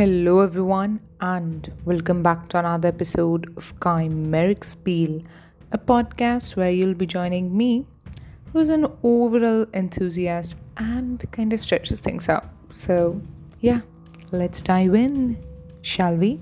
Hello, everyone, and welcome back to another episode of Chimeric Spiel, a podcast where you'll be joining me, who's an overall enthusiast and kind of stretches things out. So, yeah, let's dive in, shall we?